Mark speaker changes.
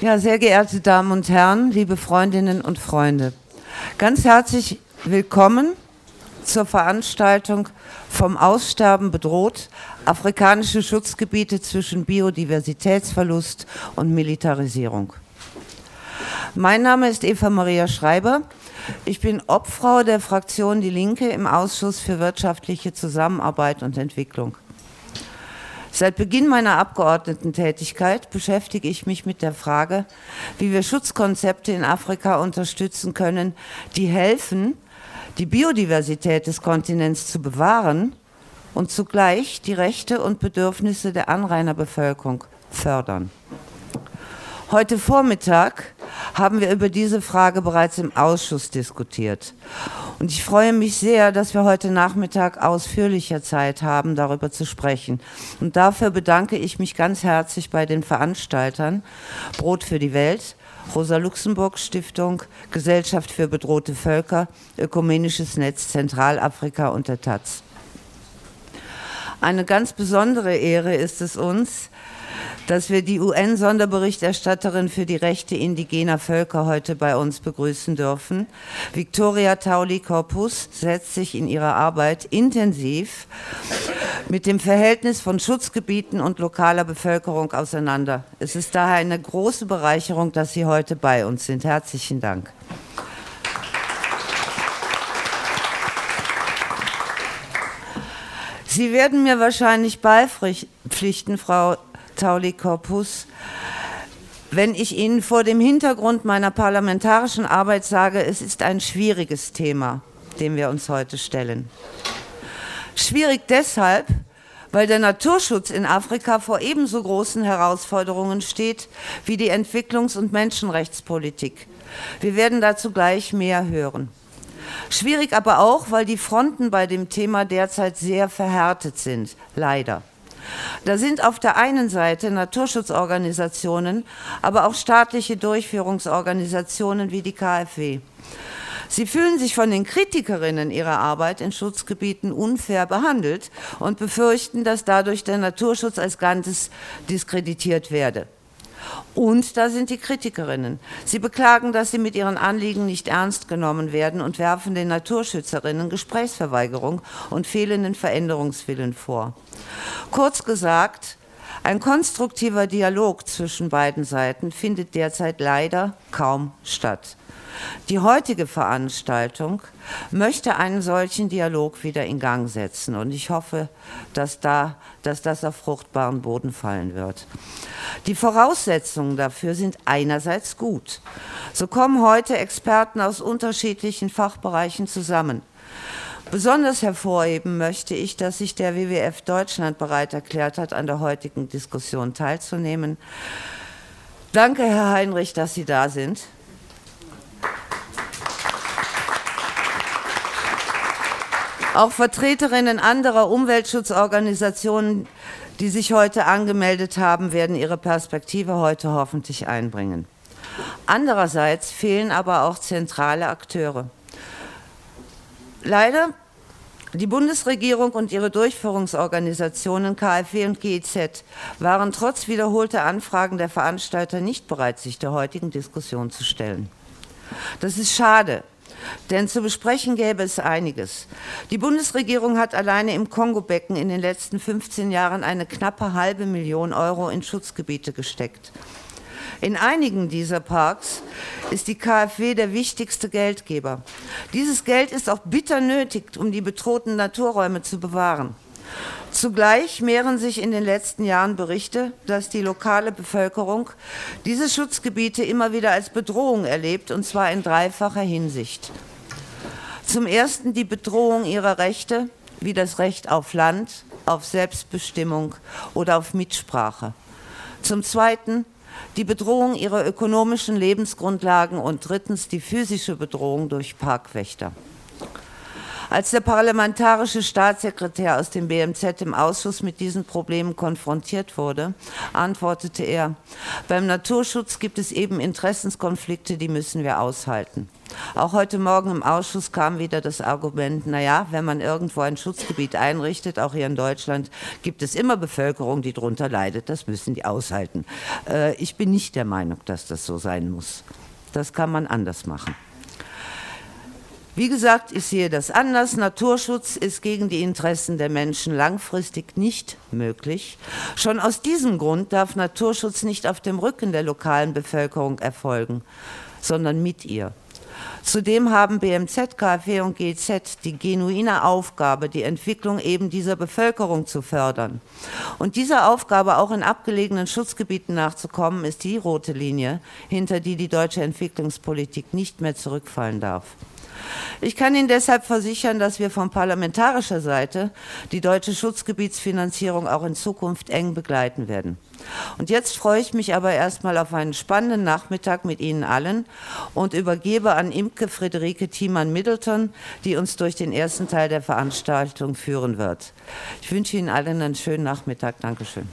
Speaker 1: Ja, sehr geehrte Damen und Herren, liebe Freundinnen und Freunde, ganz herzlich willkommen zur Veranstaltung vom Aussterben bedroht, afrikanische Schutzgebiete zwischen Biodiversitätsverlust und Militarisierung. Mein Name ist Eva Maria Schreiber. Ich bin Obfrau der Fraktion Die Linke im Ausschuss für wirtschaftliche Zusammenarbeit und Entwicklung. Seit Beginn meiner Abgeordnetentätigkeit beschäftige ich mich mit der Frage, wie wir Schutzkonzepte in Afrika unterstützen können, die helfen, die Biodiversität des Kontinents zu bewahren und zugleich die Rechte und Bedürfnisse der Anrainerbevölkerung fördern. Heute Vormittag haben wir über diese Frage bereits im Ausschuss diskutiert. Und ich freue mich sehr, dass wir heute Nachmittag ausführlicher Zeit haben, darüber zu sprechen. Und dafür bedanke ich mich ganz herzlich bei den Veranstaltern Brot für die Welt, Rosa-Luxemburg-Stiftung, Gesellschaft für bedrohte Völker, Ökumenisches Netz Zentralafrika und der Taz. Eine ganz besondere Ehre ist es uns, dass wir die UN-Sonderberichterstatterin für die Rechte indigener Völker heute bei uns begrüßen dürfen. Victoria Tauli Corpus setzt sich in ihrer Arbeit intensiv mit dem Verhältnis von Schutzgebieten und lokaler Bevölkerung auseinander. Es ist daher eine große Bereicherung, dass Sie heute bei uns sind. Herzlichen Dank. Sie werden mir wahrscheinlich beipflichten, Frau Tauli Corpus, wenn ich Ihnen vor dem Hintergrund meiner parlamentarischen Arbeit sage, es ist ein schwieriges Thema, dem wir uns heute stellen. Schwierig deshalb, weil der Naturschutz in Afrika vor ebenso großen Herausforderungen steht wie die Entwicklungs- und Menschenrechtspolitik. Wir werden dazu gleich mehr hören. Schwierig aber auch, weil die Fronten bei dem Thema derzeit sehr verhärtet sind, leider. Da sind auf der einen Seite Naturschutzorganisationen, aber auch staatliche Durchführungsorganisationen wie die KfW. Sie fühlen sich von den Kritikerinnen ihrer Arbeit in Schutzgebieten unfair behandelt und befürchten, dass dadurch der Naturschutz als Ganzes diskreditiert werde. Und da sind die Kritikerinnen. Sie beklagen, dass sie mit ihren Anliegen nicht ernst genommen werden und werfen den Naturschützerinnen Gesprächsverweigerung und fehlenden Veränderungswillen vor. Kurz gesagt, ein konstruktiver Dialog zwischen beiden Seiten findet derzeit leider kaum statt. Die heutige Veranstaltung möchte einen solchen Dialog wieder in Gang setzen und ich hoffe, dass, da, dass das auf fruchtbaren Boden fallen wird. Die Voraussetzungen dafür sind einerseits gut. So kommen heute Experten aus unterschiedlichen Fachbereichen zusammen. Besonders hervorheben möchte ich, dass sich der WWF Deutschland bereit erklärt hat, an der heutigen Diskussion teilzunehmen. Danke, Herr Heinrich, dass Sie da sind. Auch Vertreterinnen anderer Umweltschutzorganisationen, die sich heute angemeldet haben, werden ihre Perspektive heute hoffentlich einbringen. Andererseits fehlen aber auch zentrale Akteure. Leider die Bundesregierung und ihre Durchführungsorganisationen KfW und GEZ waren trotz wiederholter Anfragen der Veranstalter nicht bereit, sich der heutigen Diskussion zu stellen. Das ist schade, denn zu besprechen gäbe es einiges. Die Bundesregierung hat alleine im Kongo-Becken in den letzten 15 Jahren eine knappe halbe Million Euro in Schutzgebiete gesteckt. In einigen dieser Parks ist die KfW der wichtigste Geldgeber. Dieses Geld ist auch bitter nötig, um die bedrohten Naturräume zu bewahren. Zugleich mehren sich in den letzten Jahren Berichte, dass die lokale Bevölkerung diese Schutzgebiete immer wieder als Bedrohung erlebt, und zwar in dreifacher Hinsicht. Zum Ersten die Bedrohung ihrer Rechte, wie das Recht auf Land, auf Selbstbestimmung oder auf Mitsprache. Zum Zweiten die Bedrohung ihrer ökonomischen Lebensgrundlagen und drittens die physische Bedrohung durch Parkwächter. Als der parlamentarische Staatssekretär aus dem BMZ im Ausschuss mit diesen Problemen konfrontiert wurde, antwortete er, beim Naturschutz gibt es eben Interessenskonflikte, die müssen wir aushalten. Auch heute Morgen im Ausschuss kam wieder das Argument, naja, wenn man irgendwo ein Schutzgebiet einrichtet, auch hier in Deutschland, gibt es immer Bevölkerung, die darunter leidet. Das müssen die aushalten. Äh, ich bin nicht der Meinung, dass das so sein muss. Das kann man anders machen. Wie gesagt, ich sehe das anders. Naturschutz ist gegen die Interessen der Menschen langfristig nicht möglich. Schon aus diesem Grund darf Naturschutz nicht auf dem Rücken der lokalen Bevölkerung erfolgen, sondern mit ihr. Zudem haben BMZ, KfW und GZ die genuine Aufgabe, die Entwicklung eben dieser Bevölkerung zu fördern. Und dieser Aufgabe auch in abgelegenen Schutzgebieten nachzukommen, ist die rote Linie, hinter die die deutsche Entwicklungspolitik nicht mehr zurückfallen darf. Ich kann Ihnen deshalb versichern, dass wir von parlamentarischer Seite die deutsche Schutzgebietsfinanzierung auch in Zukunft eng begleiten werden. Und jetzt freue ich mich aber erstmal auf einen spannenden Nachmittag mit Ihnen allen und übergebe an Imke Friederike Thiemann-Middleton, die uns durch den ersten Teil der Veranstaltung führen wird. Ich wünsche Ihnen allen einen schönen Nachmittag. Dankeschön.